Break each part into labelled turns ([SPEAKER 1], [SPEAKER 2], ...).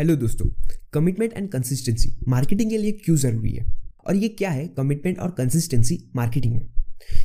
[SPEAKER 1] Hello दोस्तों commitment and consistency marketing के लिए क्यों ज़रूरी है? और ये क्या है? कमिटमेंट और कंसिस्टेंसी मार्केटिंग में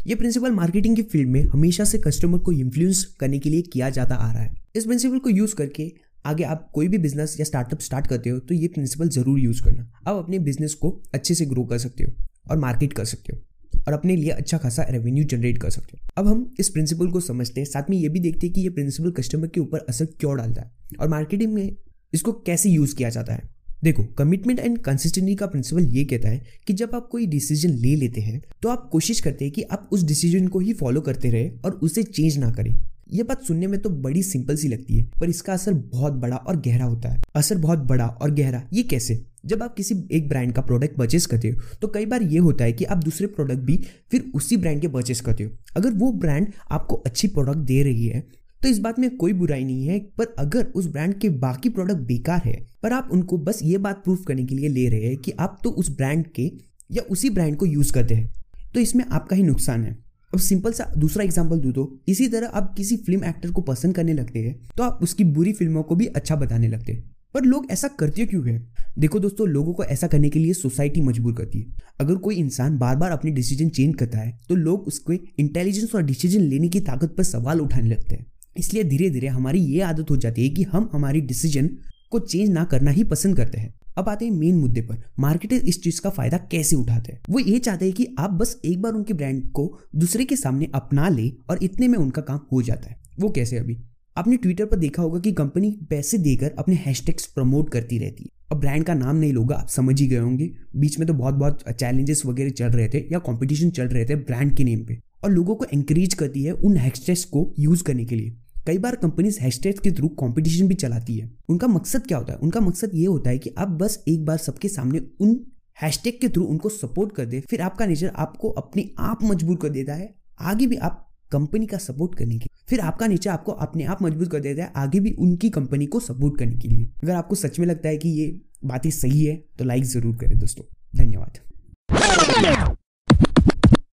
[SPEAKER 1] ये प्रिंसिपल मार्केटिंग की फ़ील्ड में हमेशा से कस्टमर को इन्फ्लुएंस करने के लिए किया जाता आ रहा है। इस प्रिंसिपल को यूज़ करके आगे आप कोई भी बिज़नेस या स्टार्टअप स्टार्ट करते हो तो ये प्रिंसिपल ज़रूर यूज़ करना। आप अपने बिज़नेस को अच्छे से ग्रो कर सकते हो और मार्केट कर सकते हो और अपने लिए अच्छा खासा रेवेन्यू जनरेट कर सकते हो। अब हम इस प्रिंसिपल को समझते हैं। साथ में ये भी देखते हैं कि ये प्रिंसिपल कस्टमर के ऊपर असर क्यों डालता है और मार्केटिंग में इसको कैसे यूज़ किया जाता है? देखो कमिटमेंट एंड कंसिस्टेंसी का प्रिंसिपल ये कहता है कि जब आप कोई डिसीज़न ले लेते हैं तो आप कोशिश करते हैं कि आप उस डिसीज़न को ही फॉलो करते रहे और उसे चेंज ना करें। ये बात सुनने में तो बड़ी सिंपल सी लगती है, पर इसका असर बहुत बड़ा और गहरा होता है। असर बहुत बड़ा और गहरा, ये कैसे? जब आप किसी एक ब्रांड का प्रोडक्ट परचेस करते हो तो कई बार ये होता है कि आप दूसरे प्रोडक्ट भी फिर उसी ब्रांड के परचेस करते हो। अगर वो ब्रांड आपको अच्छी प्रोडक्ट दे रही है तो इस बात में कोई बुराई नहीं है, पर अगर उस ब्रांड के बाकी प्रोडक्ट बेकार है, पर आप उनको बस ये बात प्रूफ करने के लिए ले रहे हैं कि आप तो उस ब्रांड के या उसी ब्रांड को यूज़ करते हैं तो इसमें आपका ही नुकसान है। अब सिंपल सा दूसरा एग्ज़ाम्पल दू तो इसी तरह आप किसी फ़िल्म एक्टर को पसंद करने लगते हैं तो आप उसकी बुरी फ़िल्मों को भी अच्छा बताने लगते हैं। पर लोग ऐसा करते क्यों है? देखो दोस्तों, लोगों को ऐसा करने के लिए सोसाइटी मजबूर करती है। अगर कोई इंसान बार बार अपनी डिसीज़न चेंज करता है तो लोग उसके इंटेलिजेंस और डिसीज़न लेने की ताकत पर सवाल उठाने लगते हैं। इसलिए धीरे धीरे हमारी ये आदत हो जाती है कि हम हमारी डिसीज़न को चेंज ना करना ही पसंद करते हैं। अब आते हैं मेन मुद्दे पर मार्केटर इस चीज़ का फ़ायदा कैसे उठाते हैं? वो ये चाहते हैं कि आप बस एक बार उनके ब्रांड को दूसरे के सामने अपना ले और इतने में उनका काम हो जाता है। वो कैसे अभी? आपने ट्विटर पर देखा होगा कि कंपनी पैसे देकर अपने हैशटैग्स प्रमोट करती रहती है। अब ब्रांड का नाम नहीं लोगा, आप समझ ही गए होंगे। बीच में तो बहुत बहुत चैलेंजेस वगैरह चल रहे थे या कंपटीशन चल रहे थे ब्रांड के नेम पे। और लोगों को एंकरेज करती है उन हैशटैग्स को यूज़ करने के लिए। कई बार कंपनीज़ हैशटैग के थ्रू कंपटीशन भी चलाती है। उनका मकसद क्या होता है? उनका मकसद ये होता है कि आप बस एक बार सबके सामने उन हैशटैग के थ्रू उनको सपोर्ट कर दे, फिर आपका नेचर आपको अपने आप मजबूर कर देता है। आगे भी आप कंपनी का सपोर्ट करने के फिर आपका नेचर आपको अपने आप मज़बूत कर देता है आगे भी उनकी कंपनी को सपोर्ट करने के लिए। अगर आपको सच में लगता है कि ये बातें सही है तो लाइक ज़रूर करें दोस्तों। धन्यवाद।